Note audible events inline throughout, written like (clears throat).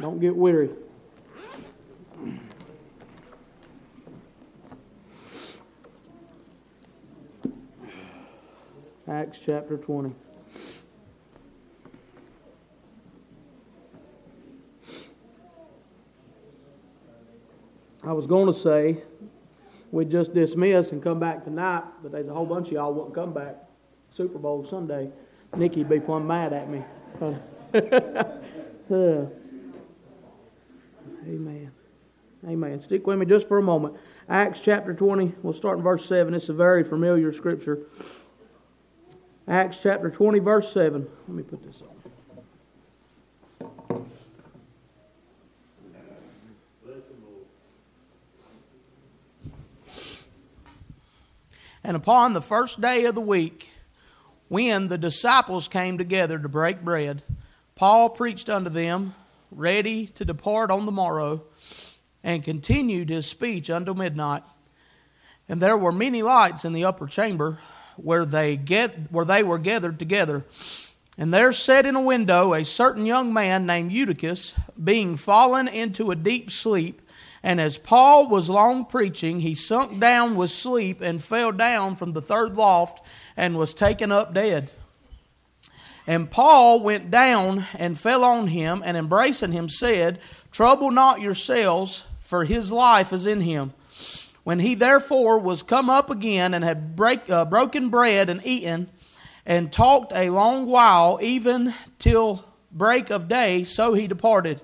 Don't get weary. Acts chapter 20. I was going to say we'd just dismiss and come back tonight, but there's a whole bunch of y'all wouldn't come back. Super Bowl Sunday. Nikki'd be plumb mad at me. (laughs) (laughs) Amen. Amen. Stick with me just for a moment. Acts chapter 20, we'll start in verse 7. It's a very familiar scripture. Acts chapter 20, verse 7. Let me put this on. And upon the first day of the week, when the disciples came together to break bread, Paul preached unto them, ready to depart on the morrow, and continued his speech until midnight. And there were many lights in the upper chamber where they, get, where they were gathered together. And there sat in a window a certain young man named Eutychus, being fallen into a deep sleep. And as Paul was long preaching, he sunk down with sleep and fell down from the third loft and was taken up dead. And Paul went down and fell on him, and embracing him said, Trouble not yourselves, for his life is in him. When he therefore was come up again and had break, uh, broken bread and eaten, and talked a long while, even till break of day, so he departed.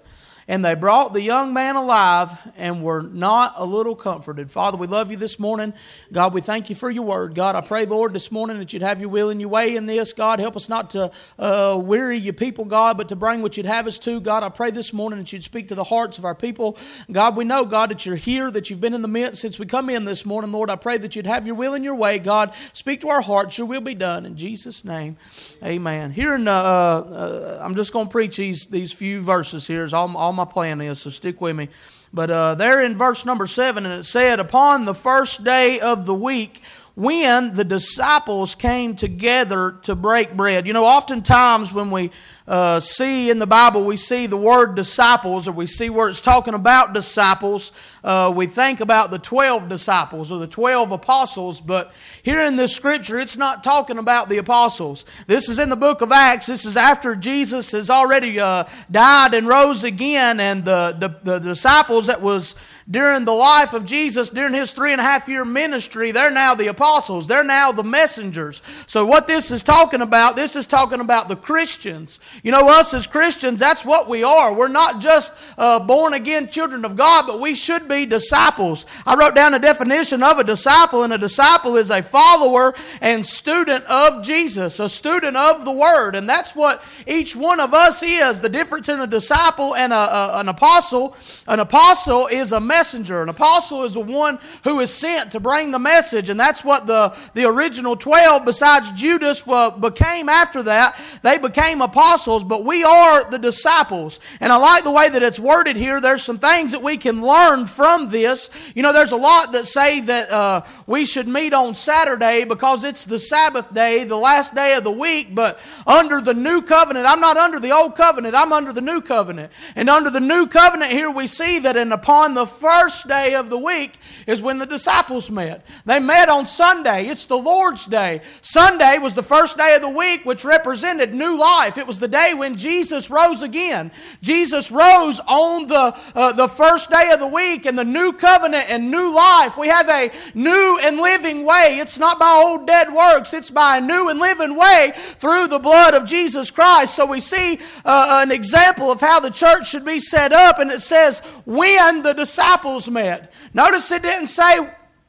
And they brought the young man alive and were not a little comforted. Father, we love you this morning. God, we thank you for your word. God, I pray, Lord, this morning that you'd have your will and your way in this. God, help us not to uh, weary your people, God, but to bring what you'd have us to. God, I pray this morning that you'd speak to the hearts of our people. God, we know, God, that you're here, that you've been in the midst since we come in this morning. Lord, I pray that you'd have your will and your way. God, speak to our hearts. Your will be done. In Jesus' name, amen. Here in, uh, uh, I'm just going to preach these, these few verses here. Is all, all all my plan is, so stick with me. But uh, there in verse number seven, and it said, Upon the first day of the week, when the disciples came together to break bread. You know, oftentimes when we uh, see in the Bible, we see the word disciples, or we see where it's talking about disciples, uh, we think about the 12 disciples or the 12 apostles, but here in this scripture, it's not talking about the apostles. This is in the book of Acts. This is after Jesus has already uh, died and rose again, and the, the, the disciples that was during the life of Jesus, during his three and a half year ministry, they're now the apostles. They're now the messengers. So, what this is talking about, this is talking about the Christians. You know, us as Christians, that's what we are. We're not just uh, born again children of God, but we should be disciples. I wrote down a definition of a disciple, and a disciple is a follower and student of Jesus, a student of the Word. And that's what each one of us is. The difference in a disciple and a, a, an apostle an apostle is a messenger. An apostle is a one who is sent to bring the message, and that's what the, the original 12, besides Judas, became after that. They became apostles, but we are the disciples. And I like the way that it's worded here. There's some things that we can learn from this. You know, there's a lot that say that uh, we should meet on Saturday because it's the Sabbath day, the last day of the week, but under the new covenant, I'm not under the old covenant, I'm under the new covenant. And under the new covenant, here we see that, and upon the first day of the week is when the disciples met. They met on Sunday, it's the Lord's day. Sunday was the first day of the week, which represented new life. It was the day when Jesus rose again. Jesus rose on the, uh, the first day of the week, and the new covenant and new life. We have a new and living way. It's not by old dead works, it's by a new and living way through the blood of Jesus Christ. So we see uh, an example of how the church should be set up, and it says, when the disciples met. Notice it didn't say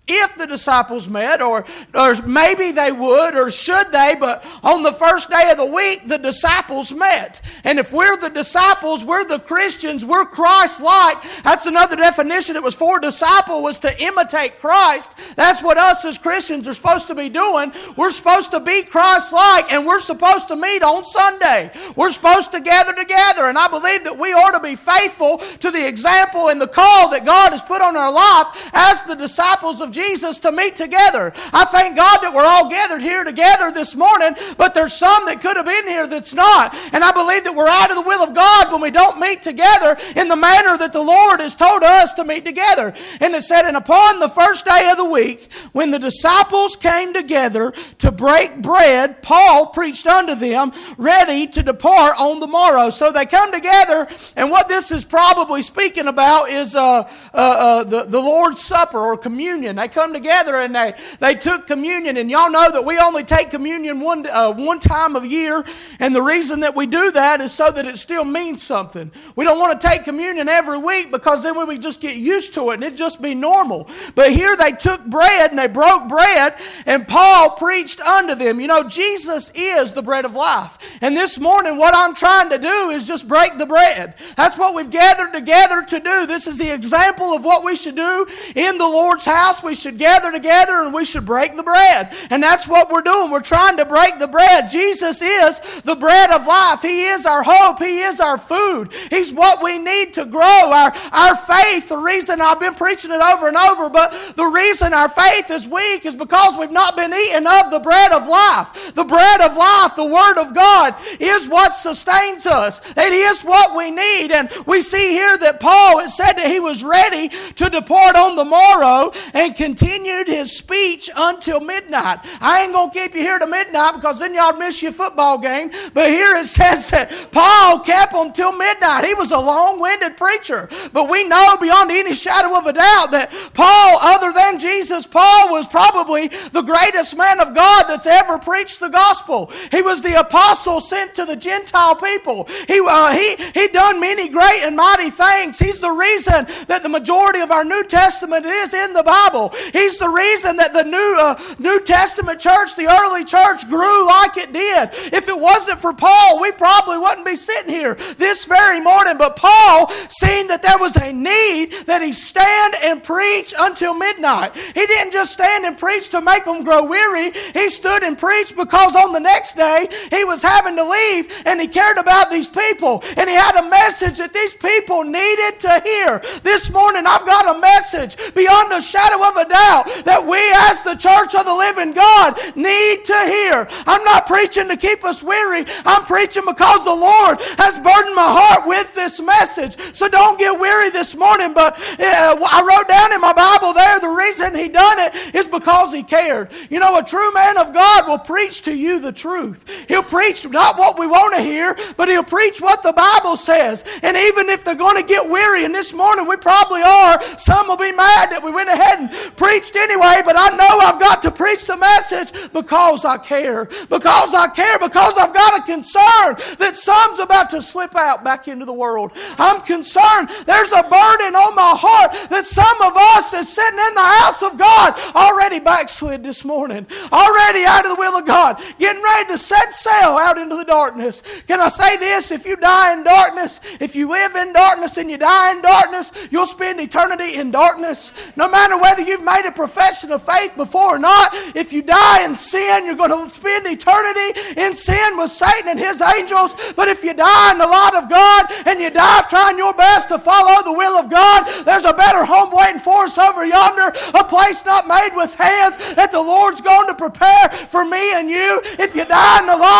if the disciples met, or, or maybe they would, or should they, but on the first day of the week, the disciples met. And if we're the disciples, we're the Christians, we're Christ like. That's another definition. It was for disciple was to imitate Christ. That's what us as Christians are supposed to be doing. We're supposed to be Christ like, and we're supposed to meet on Sunday. We're supposed to gather together. And I believe that we ought to be faithful to the example and the call that God has put on our life as the disciples of Jesus to meet together. I thank God that we're all gathered here together this morning, but there's some that could have been here that's not. And I believe that we're out of the will of God when we don't meet together in the manner that the Lord has told us to meet together. And it said, And upon the first day of the week, when the disciples came together to break bread, Paul preached unto them, ready to depart on the morrow. So they come together, and what this is probably speaking about is uh, uh, uh, the, the Lord's Supper or communion. They come together and they, they took communion, and y'all know that we only take communion one, uh, one time of year, and the reason that we do that is so that it still means something. We don't want to take communion every week because then we would just get used to it and it'd just be normal. But here they took bread and they broke bread, and Paul preached unto them. You know, Jesus is the bread of life. And this morning, what I'm trying to do is just break the bread. That's what we've gathered together to do. This is the example of what we should do in the Lord's house. We should gather together and we should break the bread. And that's what we're doing. We're trying to break the bread. Jesus is the bread of life. He is our hope. He is our food. He's what we need to grow. Our, our faith, the reason I've been preaching it over and over, but the reason our faith is weak is because we've not been eating of the bread of life. The bread of life, the Word of God, is what sustains us. It is what we need. And we see here that Paul, it said that he was ready to depart on the morrow and continued his speech until midnight. I ain't going to keep you here to midnight because then y'all miss your football game. But here it (laughs) says that Paul kept until midnight. He was a long winded preacher. But we know beyond any shadow of a doubt that Paul, other than Jesus, Paul was probably the greatest man of God that's ever preached the gospel. He was the apostle sent to the Gentile people. He, uh, he, he done many great and mighty things. He's the reason that the majority of our New Testament is in the Bible. He's the reason that the New, uh, New Testament church, the early church, grew like it did. If it wasn't for Paul, we probably wouldn't be sitting here this very morning. But Paul, seeing that there was a need, that he stand and preach until midnight. He didn't just stand and preach to make them grow weary. He stood and preached because on the next day he was having to leave and he cared about these people and he had a message that these people needed to hear. This morning I've got a message beyond a shadow of a doubt that we as the church of the living God need to hear. I'm not preaching to keep us weary. I'm preaching because the Lord has burdened my heart with this message. So don't get weary this morning. But uh, I wrote down in my Bible there the reason he done it is because he cared. You know, a true man of God will preach to you the truth. He'll preach not what we want to hear, but he'll preach what the Bible says. And even if they're going to get weary, and this morning we probably are, some will be mad that we went ahead and preached anyway, but I know I've got to preach the message because I care. Because I care, because I've got a concern that some's about to slip out back into the world. I'm concerned. There's a burden on my heart that some of us is sitting in the house of God already backslid this morning, already out of the will of God, getting ready to set sail out into the darkness. Can I say this? If you die in darkness, if you live in darkness and you die in darkness, you'll spend eternity in darkness. No matter whether you've made a profession of faith before or not, if you die in sin, you're going to spend eternity in sin with Satan and his angels. But if you die in the light of God and you die trying your best to follow the will of God, there's a better home waiting for us over yonder, a place not made with hands that the Lord's going to prepare for me and you. If you die in the light,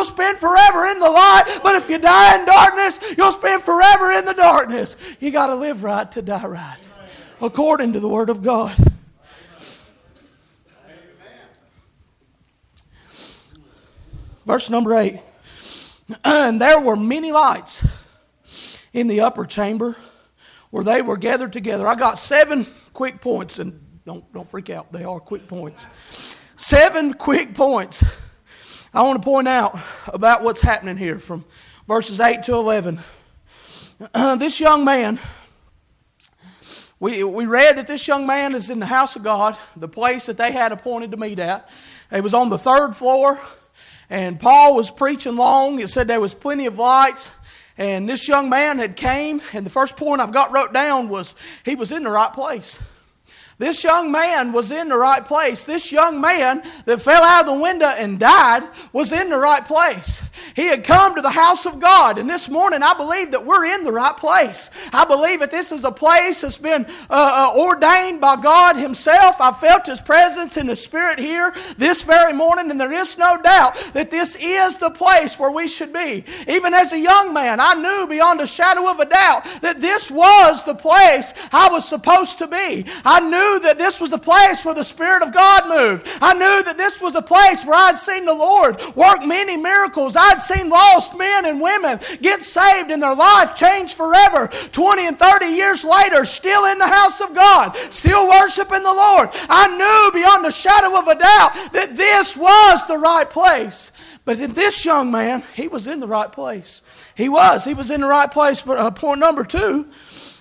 you'll spend forever in the light. But if you die in darkness, you'll spend forever in the darkness. You got to live right to die right, according to the Word of God. Verse number eight. And there were many lights in the upper chamber where they were gathered together. I got seven quick points, and don't, don't freak out, they are quick points. Seven quick points I want to point out about what's happening here from verses 8 to 11. Uh, (clears throat) this young man, we, we read that this young man is in the house of God, the place that they had appointed to meet at. It was on the third floor, and Paul was preaching long. It said there was plenty of lights. And this young man had came, and the first point I've got wrote down was he was in the right place. This young man was in the right place. This young man that fell out of the window and died was in the right place. He had come to the house of God. And this morning, I believe that we're in the right place. I believe that this is a place that's been uh, uh, ordained by God Himself. I felt His presence in the Spirit here this very morning, and there is no doubt that this is the place where we should be. Even as a young man, I knew beyond a shadow of a doubt that this was the place I was supposed to be. I knew knew that this was a place where the Spirit of God moved. I knew that this was a place where I'd seen the Lord work many miracles. I'd seen lost men and women get saved and their life changed forever. 20 and 30 years later, still in the house of God, still worshiping the Lord. I knew beyond a shadow of a doubt that this was the right place. But in this young man, he was in the right place. He was. He was in the right place for uh, point number two.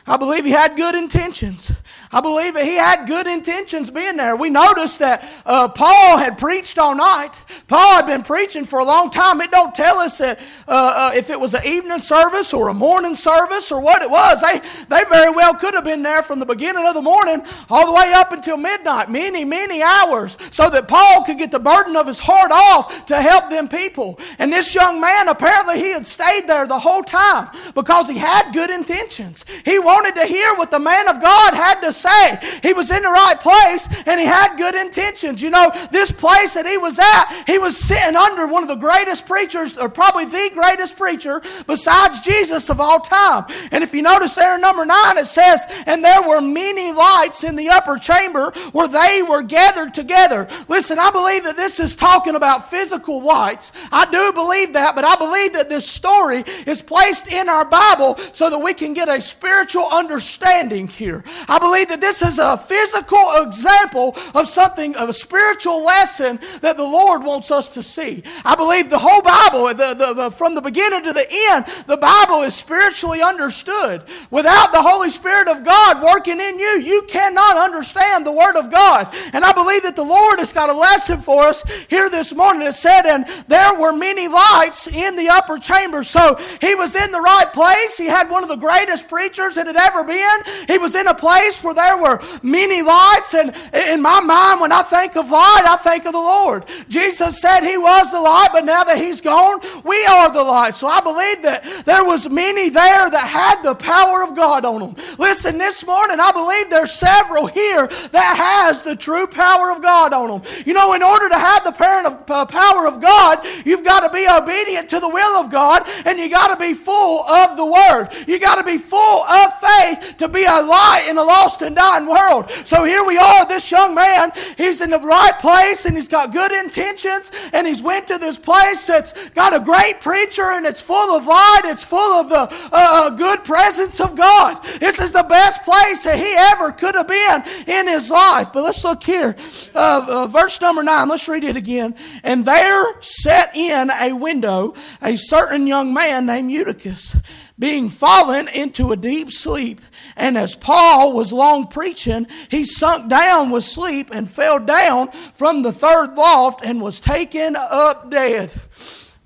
I believe he had good intentions. I believe that he had good intentions being there. We noticed that uh, Paul had preached all night. Paul had been preaching for a long time. It don't tell us that uh, uh, if it was an evening service or a morning service or what it was. They, they very well could have been there from the beginning of the morning all the way up until midnight, many, many hours, so that Paul could get the burden of his heart off to help them people. And this young man, apparently he had stayed there the whole time because he had good intentions. He wanted to hear what the man of God had to say. He was in the right place and he had good intentions. You know, this place that he was at, he was sitting under one of the greatest preachers, or probably the greatest preacher besides Jesus of all time. And if you notice there in number nine, it says, And there were many lights in the upper chamber where they were gathered together. Listen, I believe that this is talking about physical lights. I do believe that, but I believe that this story is placed in our Bible so that we can get a spiritual understanding here. I believe that this is a physical example of something, of a spiritual lesson that the Lord wants us to see. I believe the whole Bible, the, the, the, from the beginning to the end, the Bible is spiritually understood. Without the Holy Spirit of God working in you, you cannot understand the Word of God. And I believe that the Lord has got a lesson for us here this morning. It said, and there were many lights in the upper chamber. So he was in the right place. He had one of the greatest preachers that had ever been. He was in a place where there were many lights. And in my mind, when I think of light, I think of the Lord. Jesus said he was the light, but now that he's gone, we are the light. So I believe that there was many there that had the power of God on them. Listen, this morning, I believe there's several here that has the true power of God on them. You know, in order to have the power of God, you've got to be obedient to the will of God, and you got to be full of the Word. You got to be full of faith to be a light in a lost and dying world. So here we are, this young man, he's in the right place and he's got good intentions and he's went to this place that's got a great preacher and it's full of light, it's full of the uh, uh, good presence of God. This is the best place that he ever could have been in his life. But let's look here. Uh, uh verse number nine, let's read it again. And there sat in a window a certain young man named Eutychus being fallen into a deep sleep. And as Paul was long preaching, he sunk down with sleep and fell down from the third loft and was taken up dead.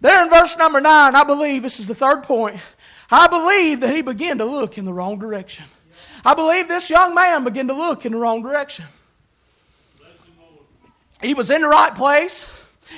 There in verse number nine, I believe this is the third point. I believe that he began to look in the wrong direction. I believe this young man began to look in the wrong direction. He was in the right place.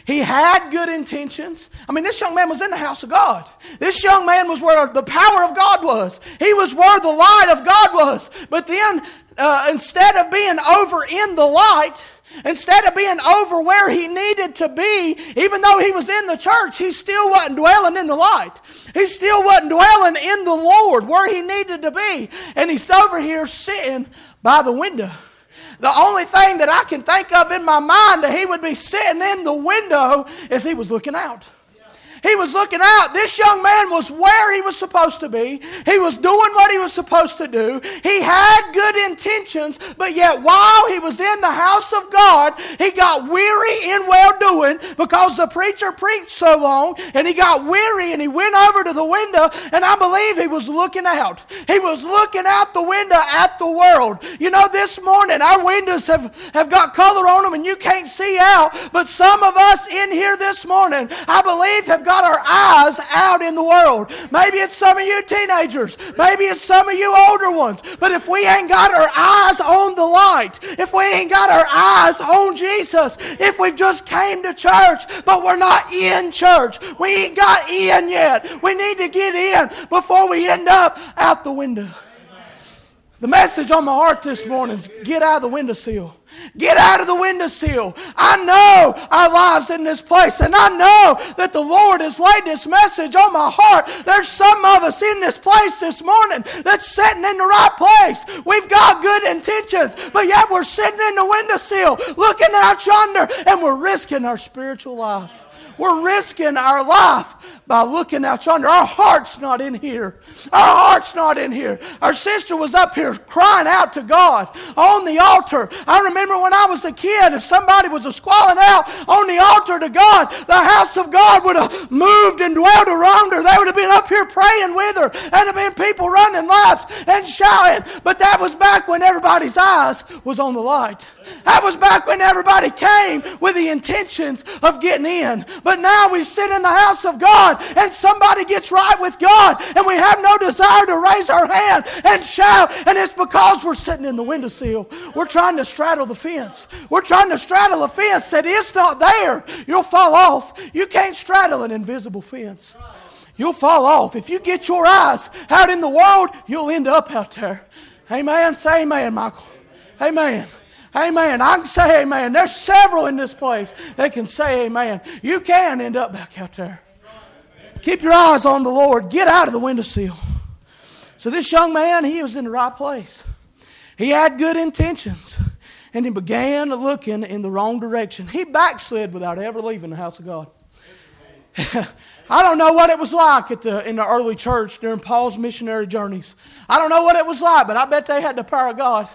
He had good intentions. I mean, this young man was in the house of God. This young man was where the power of God was. He was where the light of God was. But then, uh, instead of being over in the light, Instead of being over where he needed to be, even though he was in the church, he still wasn't dwelling in the light. He still wasn't dwelling in the Lord where he needed to be. And he's over here sitting by the window. The only thing that I can think of in my mind that he would be sitting in the window is he was looking out. He was looking out. This young man was where he was supposed to be. He was doing what he was supposed to do. He had good intentions, but yet while he was in the house of God, he got weary in well doing because the preacher preached so long and he got weary and he went over to the window and I believe he was looking out. He was looking out the window at the world. You know, this morning our windows have, have got color on them and you can't see out, but some of us in here this morning, I believe, have got got our eyes out in the world. Maybe it's some of you teenagers. Maybe it's some of you older ones. But if we ain't got our eyes on the light, if we ain't got our eyes on Jesus, if we've just came to church, but we're not in church, we ain't got in yet. We need to get in before we end up out the window. The message on my heart this morning is get out of the windowsill. Get out of the windowsill. I know our lives in this place, and I know that the Lord has laid this message on my heart. There's some of us in this place this morning that's sitting in the right place. We've got good intentions, but yet we're sitting in the windowsill looking out yonder, and we're risking our spiritual life. We're risking our life by looking out yonder. Our heart's not in here. Our heart's not in here. Our sister was up here crying out to God on the altar. I remember when I was a kid, if somebody was a squalling out on the altar to God, the house of God would have moved and dwelled around her. They would have been up here praying with her. And have been people running laps and shouting. But that was back when everybody's eyes was on the light. That was back when everybody came with the intentions of getting in. But now we sit in the house of God and somebody gets right with God and we have no desire to raise our hand and shout. And it's because we're sitting in the windowsill. We're trying to straddle the fence. We're trying to straddle a fence that is not there. You'll fall off. You can't straddle an invisible fence. You'll fall off. If you get your eyes out in the world, you'll end up out there. Amen. Say amen, Michael. Amen. Amen. I can say amen. There's several in this place that can say amen. You can end up back out there. Keep your eyes on the Lord. Get out of the windowsill. So this young man, he was in the right place. He had good intentions. And he began looking in the wrong direction. He backslid without ever leaving the house of God. (laughs) I don't know what it was like at the, in the early church during Paul's missionary journeys. I don't know what it was like, but I bet they had the power of God.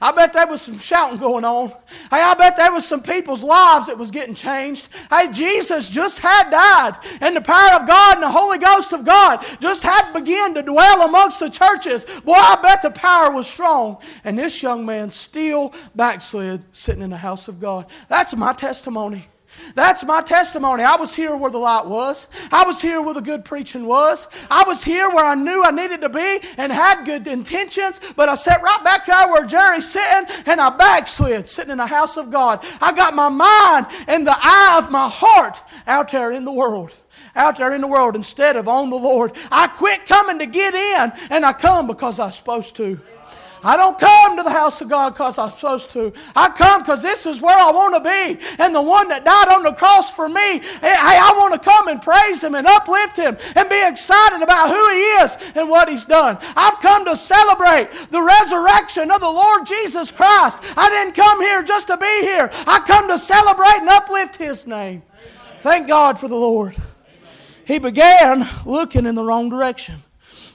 I bet there was some shouting going on. Hey, I bet there was some people's lives that was getting changed. Hey, Jesus just had died, and the power of God and the Holy Ghost of God just had begun to dwell amongst the churches. Boy, I bet the power was strong. And this young man still backslid sitting in the house of God. That's my testimony. That's my testimony. I was here where the light was. I was here where the good preaching was. I was here where I knew I needed to be and had good intentions, but I sat right back there where Jerry's sitting and I backslid, sitting in the house of God. I got my mind and the eye of my heart out there in the world out there in the world instead of on the Lord. I quit coming to get in and I come because I was supposed to. I don't come to the house of God because I'm supposed to. I come because this is where I want to be. And the one that died on the cross for me, hey, I want to come and praise Him and uplift Him and be excited about who He is and what He's done. I've come to celebrate the resurrection of the Lord Jesus Christ. I didn't come here just to be here, I come to celebrate and uplift His name. Thank God for the Lord. He began looking in the wrong direction.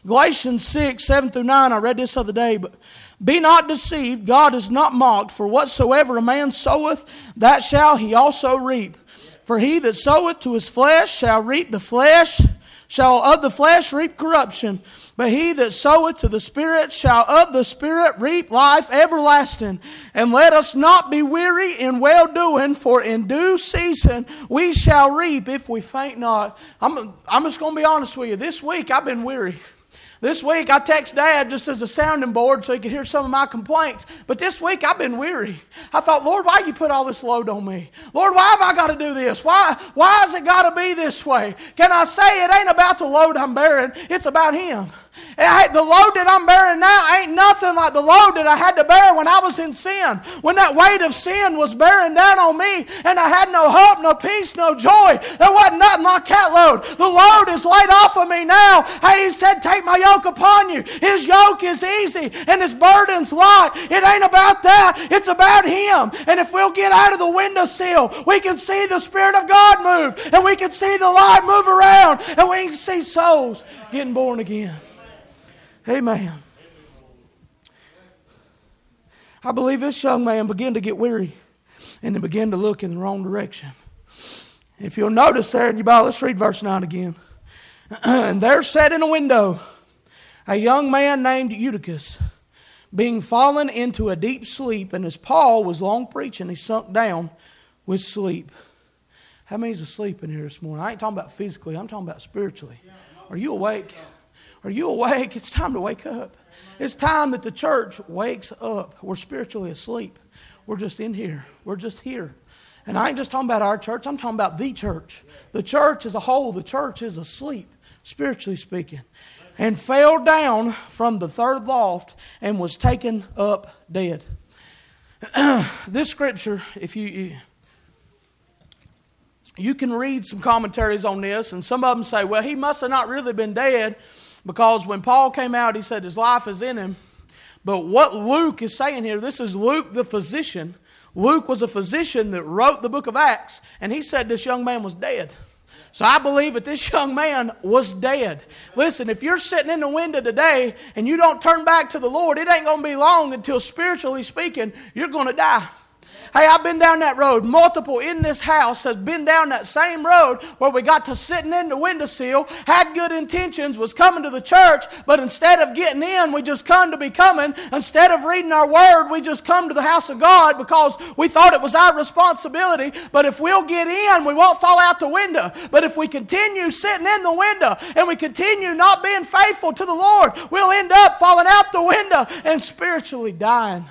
Galatians 6, 7 through 9, I read this other day, but be not deceived, God is not mocked, for whatsoever a man soweth, that shall he also reap. For he that soweth to his flesh shall reap the flesh, shall of the flesh reap corruption. But he that soweth to the Spirit shall of the Spirit reap life everlasting. And let us not be weary in well doing, for in due season we shall reap if we faint not. I'm, I'm just going to be honest with you. This week I've been weary. This week I text Dad just as a sounding board so he could hear some of my complaints. But this week I've been weary. I thought, Lord, why you put all this load on me? Lord, why have I got to do this? Why, why has it got to be this way? Can I say it ain't about the load I'm bearing? It's about Him the load that I'm bearing now ain't nothing like the load that I had to bear when I was in sin. When that weight of sin was bearing down on me and I had no hope, no peace, no joy. There wasn't nothing like that load. The load is laid off of me now. Hey, he said, Take my yoke upon you. His yoke is easy and his burden's light. It ain't about that, it's about him. And if we'll get out of the windowsill, we can see the Spirit of God move and we can see the light move around and we can see souls getting born again. Amen. I believe this young man began to get weary and he began to look in the wrong direction. If you'll notice there in your Bible, let's read verse 9 again. (clears throat) and there sat in a window a young man named Eutychus, being fallen into a deep sleep, and as Paul was long preaching, he sunk down with sleep. How many's asleep in here this morning? I ain't talking about physically, I'm talking about spiritually. Are you awake? Are you awake? It's time to wake up. It's time that the church wakes up. We're spiritually asleep. We're just in here. We're just here. And I ain't just talking about our church, I'm talking about the church. The church as a whole, the church is asleep, spiritually speaking. And fell down from the third loft and was taken up dead. (clears throat) this scripture, if you you can read some commentaries on this, and some of them say, well, he must have not really been dead because when Paul came out, he said his life is in him. But what Luke is saying here, this is Luke the physician. Luke was a physician that wrote the book of Acts, and he said this young man was dead. So I believe that this young man was dead. Listen, if you're sitting in the window today and you don't turn back to the Lord, it ain't going to be long until spiritually speaking, you're going to die. Hey, I've been down that road. Multiple in this house has been down that same road where we got to sitting in the windowsill, had good intentions, was coming to the church, but instead of getting in, we just come to be coming. Instead of reading our word, we just come to the house of God because we thought it was our responsibility. But if we'll get in, we won't fall out the window. But if we continue sitting in the window and we continue not being faithful to the Lord, we'll end up falling out the window and spiritually dying.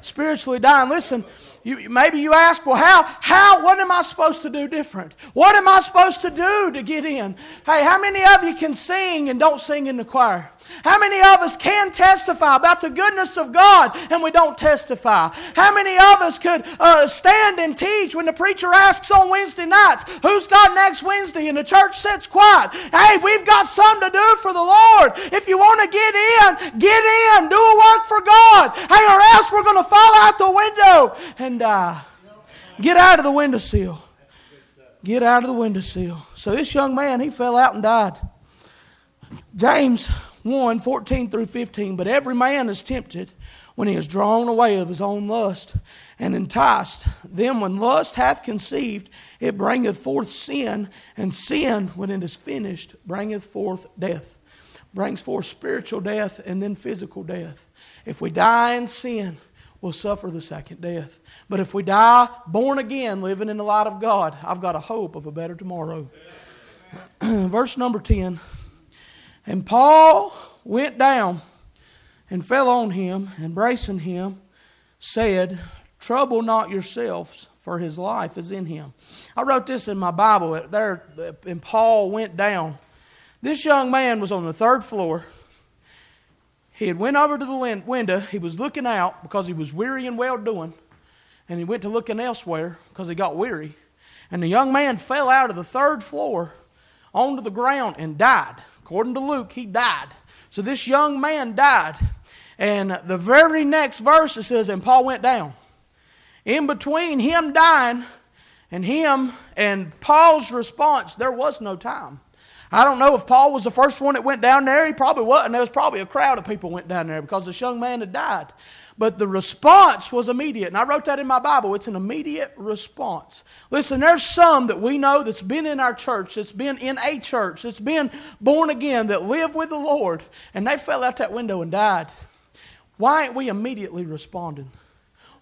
Spiritually dying. Listen, you, maybe you ask, well, how, how, what am I supposed to do different? What am I supposed to do to get in? Hey, how many of you can sing and don't sing in the choir? How many of us can testify about the goodness of God and we don't testify? How many of us could uh, stand and teach when the preacher asks on Wednesday nights, Who's got next Wednesday? and the church sits quiet? Hey, we've got something to do for the Lord. If you want to get in, get in, do a work for God. Hey, or else we're going to fall out the window and die. Get out of the windowsill. Get out of the windowsill. So this young man, he fell out and died. James 1 14 through 15. But every man is tempted when he is drawn away of his own lust and enticed. Then, when lust hath conceived, it bringeth forth sin, and sin, when it is finished, bringeth forth death. Brings forth spiritual death and then physical death. If we die in sin, we'll suffer the second death. But if we die born again, living in the light of God, I've got a hope of a better tomorrow. (clears throat) Verse number 10. And Paul went down and fell on him, embracing him, said, Trouble not yourselves, for his life is in him. I wrote this in my Bible there, and Paul went down. This young man was on the third floor. He had went over to the window. He was looking out because he was weary and well doing. And he went to looking elsewhere because he got weary. And the young man fell out of the third floor onto the ground and died. According to Luke, he died. So this young man died. And the very next verse it says, and Paul went down. In between him dying and him and Paul's response, there was no time. I don't know if Paul was the first one that went down there. He probably wasn't. There was probably a crowd of people went down there because this young man had died. But the response was immediate. And I wrote that in my Bible. It's an immediate response. Listen, there's some that we know that's been in our church, that's been in a church, that's been born again, that live with the Lord, and they fell out that window and died. Why ain't we immediately responding?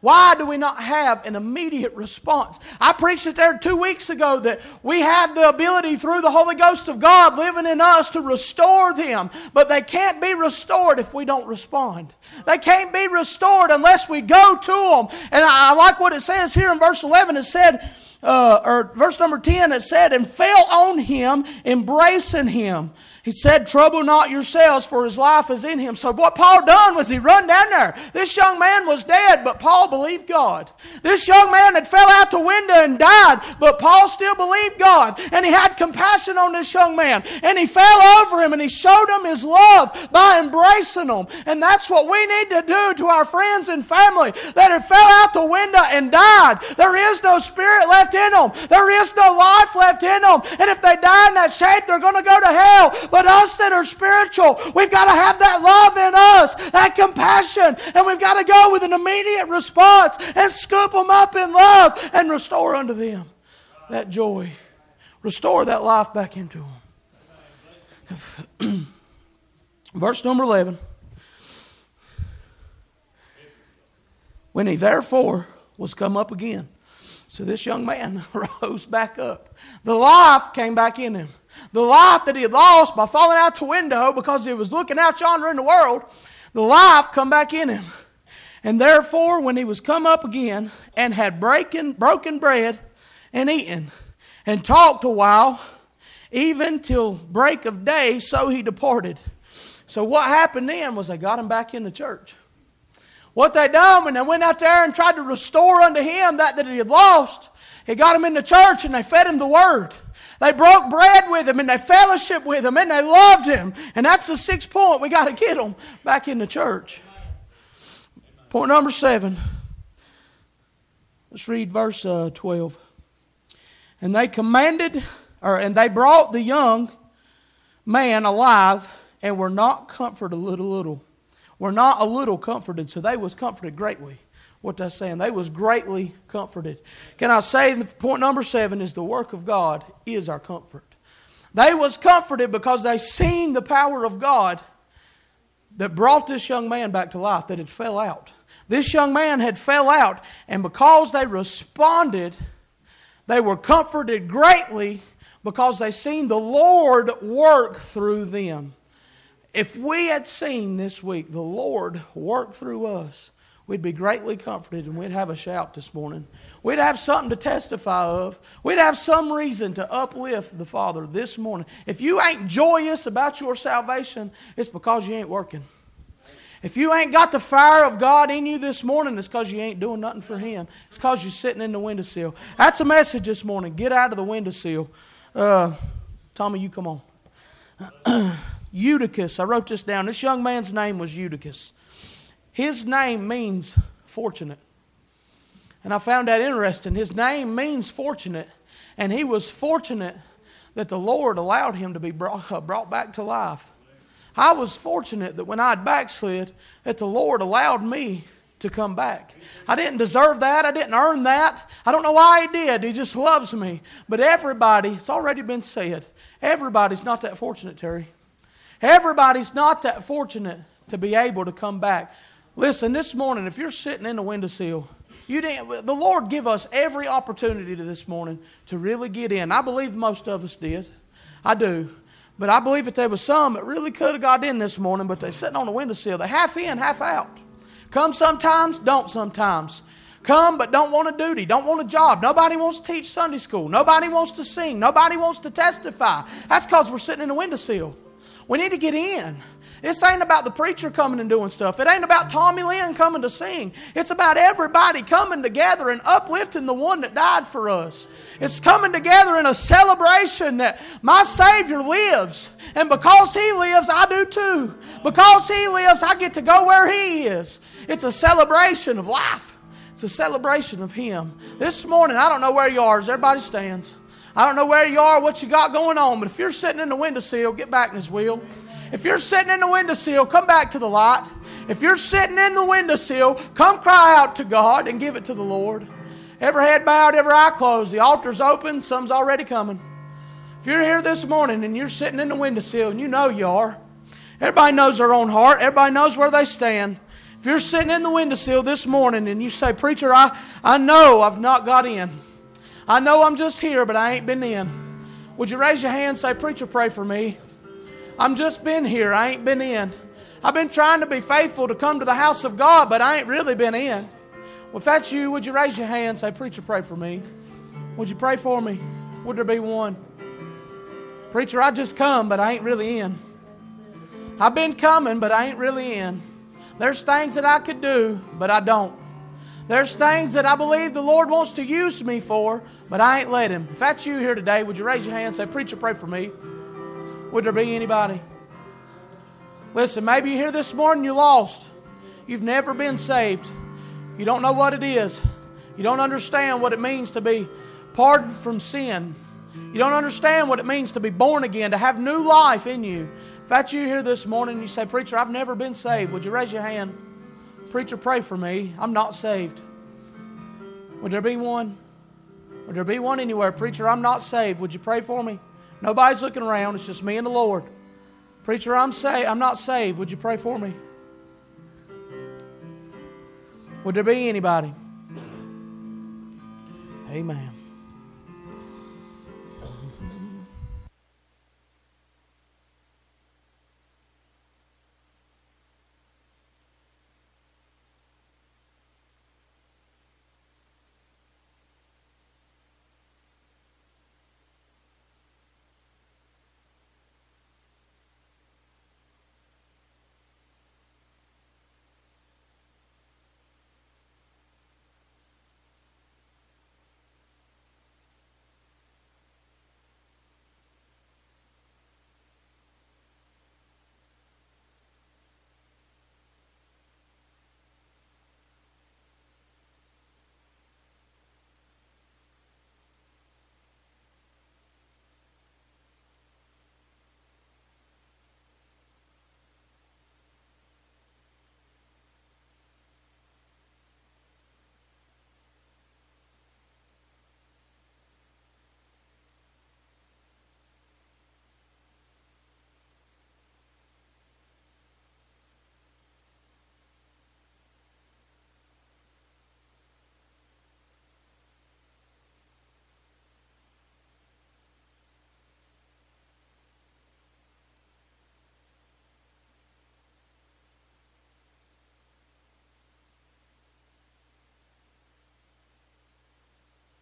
Why do we not have an immediate response? I preached it there two weeks ago that we have the ability through the Holy Ghost of God living in us to restore them, but they can't be restored if we don't respond. They can't be restored unless we go to them. And I like what it says here in verse 11. It said, uh, or verse number 10, it said, and fell on him, embracing him. He said, Trouble not yourselves, for his life is in him. So what Paul done was he run down there. This young man was dead, but Paul believed God. This young man had fell out the window and died, but Paul still believed God. And he had compassion on this young man. And he fell over him and he showed him his love by embracing him. And that's what we need to do to our friends and family that have fell out the window and died. There is no spirit left in them. There is no life left in them. And if they die in that shape, they're going to go to hell. But us that are spiritual, we've got to have that love in us, that compassion, and we've got to go with an immediate response and scoop them up in love and restore unto them that joy. Restore that life back into them. (clears throat) Verse number 11. When he therefore was come up again, So this young man (laughs) rose back up. The life came back in him. The life that he had lost by falling out the window because he was looking out yonder in the world, the life come back in him. And therefore, when he was come up again and had breaking, broken bread and eaten and talked a while, even till break of day, so he departed. So what happened then was they got him back in the church. What they done when they went out there and tried to restore unto him that that he had lost, he got him in the church and they fed him the word. They broke bread with him and they fellowship with him and they loved him. And that's the sixth point. We got to get them back in the church. Point number seven. Let's read verse uh, 12. And they commanded, or and they brought the young man alive and were not comforted a little, little. Were not a little comforted, so they was comforted greatly. What that's saying, they was greatly comforted. Can I say, point number seven is the work of God is our comfort. They was comforted because they seen the power of God that brought this young man back to life that had fell out. This young man had fell out, and because they responded, they were comforted greatly because they seen the Lord work through them. If we had seen this week the Lord work through us, we'd be greatly comforted and we'd have a shout this morning. We'd have something to testify of. We'd have some reason to uplift the Father this morning. If you ain't joyous about your salvation, it's because you ain't working. If you ain't got the fire of God in you this morning, it's because you ain't doing nothing for Him. It's because you're sitting in the windowsill. That's a message this morning. Get out of the windowsill. Uh, Tommy, you come on. (clears throat) Eutychus. I wrote this down. This young man's name was Eutychus. His name means fortunate. And I found that interesting. His name means fortunate. And he was fortunate that the Lord allowed him to be brought, uh, back to life. I was fortunate that when I'd backslid, that the Lord allowed me to come back. I didn't deserve that. I didn't earn that. I don't know why He did. He just loves me. But everybody, it's already been said, everybody's not that fortunate, Terry. Everybody's not that fortunate to be able to come back. Listen, this morning, if you're sitting in the windowsill, you didn't, the Lord give us every opportunity to this morning to really get in. I believe most of us did. I do. But I believe that there was some that really could have got in this morning, but they're sitting on the windowsill. They're half in, half out. Come sometimes, don't sometimes. Come, but don't want a duty, don't want a job. Nobody wants to teach Sunday school. Nobody wants to sing. Nobody wants to testify. That's because we're sitting in the windowsill. We need to get in. This ain't about the preacher coming and doing stuff. It ain't about Tommy Lynn coming to sing. It's about everybody coming together and uplifting the one that died for us. It's coming together in a celebration that my Savior lives. And because He lives, I do too. Because He lives, I get to go where He is. It's a celebration of life, it's a celebration of Him. This morning, I don't know where you are as everybody stands. I don't know where you are, what you got going on, but if you're sitting in the windowsill, get back in His wheel. If you're sitting in the windowsill, come back to the light. If you're sitting in the windowsill, come cry out to God and give it to the Lord. Every head bowed, every eye closed. The altar's open, some's already coming. If you're here this morning and you're sitting in the windowsill and you know you are, everybody knows their own heart, everybody knows where they stand. If you're sitting in the windowsill this morning and you say, Preacher, I, I know I've not got in. I know I'm just here, but I ain't been in. Would you raise your hand and say, Preacher, pray for me? I'm just been here, I ain't been in. I've been trying to be faithful to come to the house of God, but I ain't really been in. Well, if that's you, would you raise your hand and say, Preacher, pray for me? Would you pray for me? Would there be one? Preacher, I just come, but I ain't really in. I've been coming, but I ain't really in. There's things that I could do, but I don't. There's things that I believe the Lord wants to use me for, but I ain't let Him. If that's you here today, would you raise your hand and say, Preacher, pray for me? Would there be anybody? Listen, maybe you're here this morning, you're lost. You've never been saved. You don't know what it is. You don't understand what it means to be pardoned from sin. You don't understand what it means to be born again, to have new life in you. If that's you here this morning, you say, Preacher, I've never been saved. Would you raise your hand? Preacher, pray for me. I'm not saved. Would there be one? Would there be one anywhere? Preacher, I'm not saved. Would you pray for me? Nobody's looking around. It's just me and the Lord. Preacher, I'm saved. I'm not saved. Would you pray for me? Would there be anybody? Amen.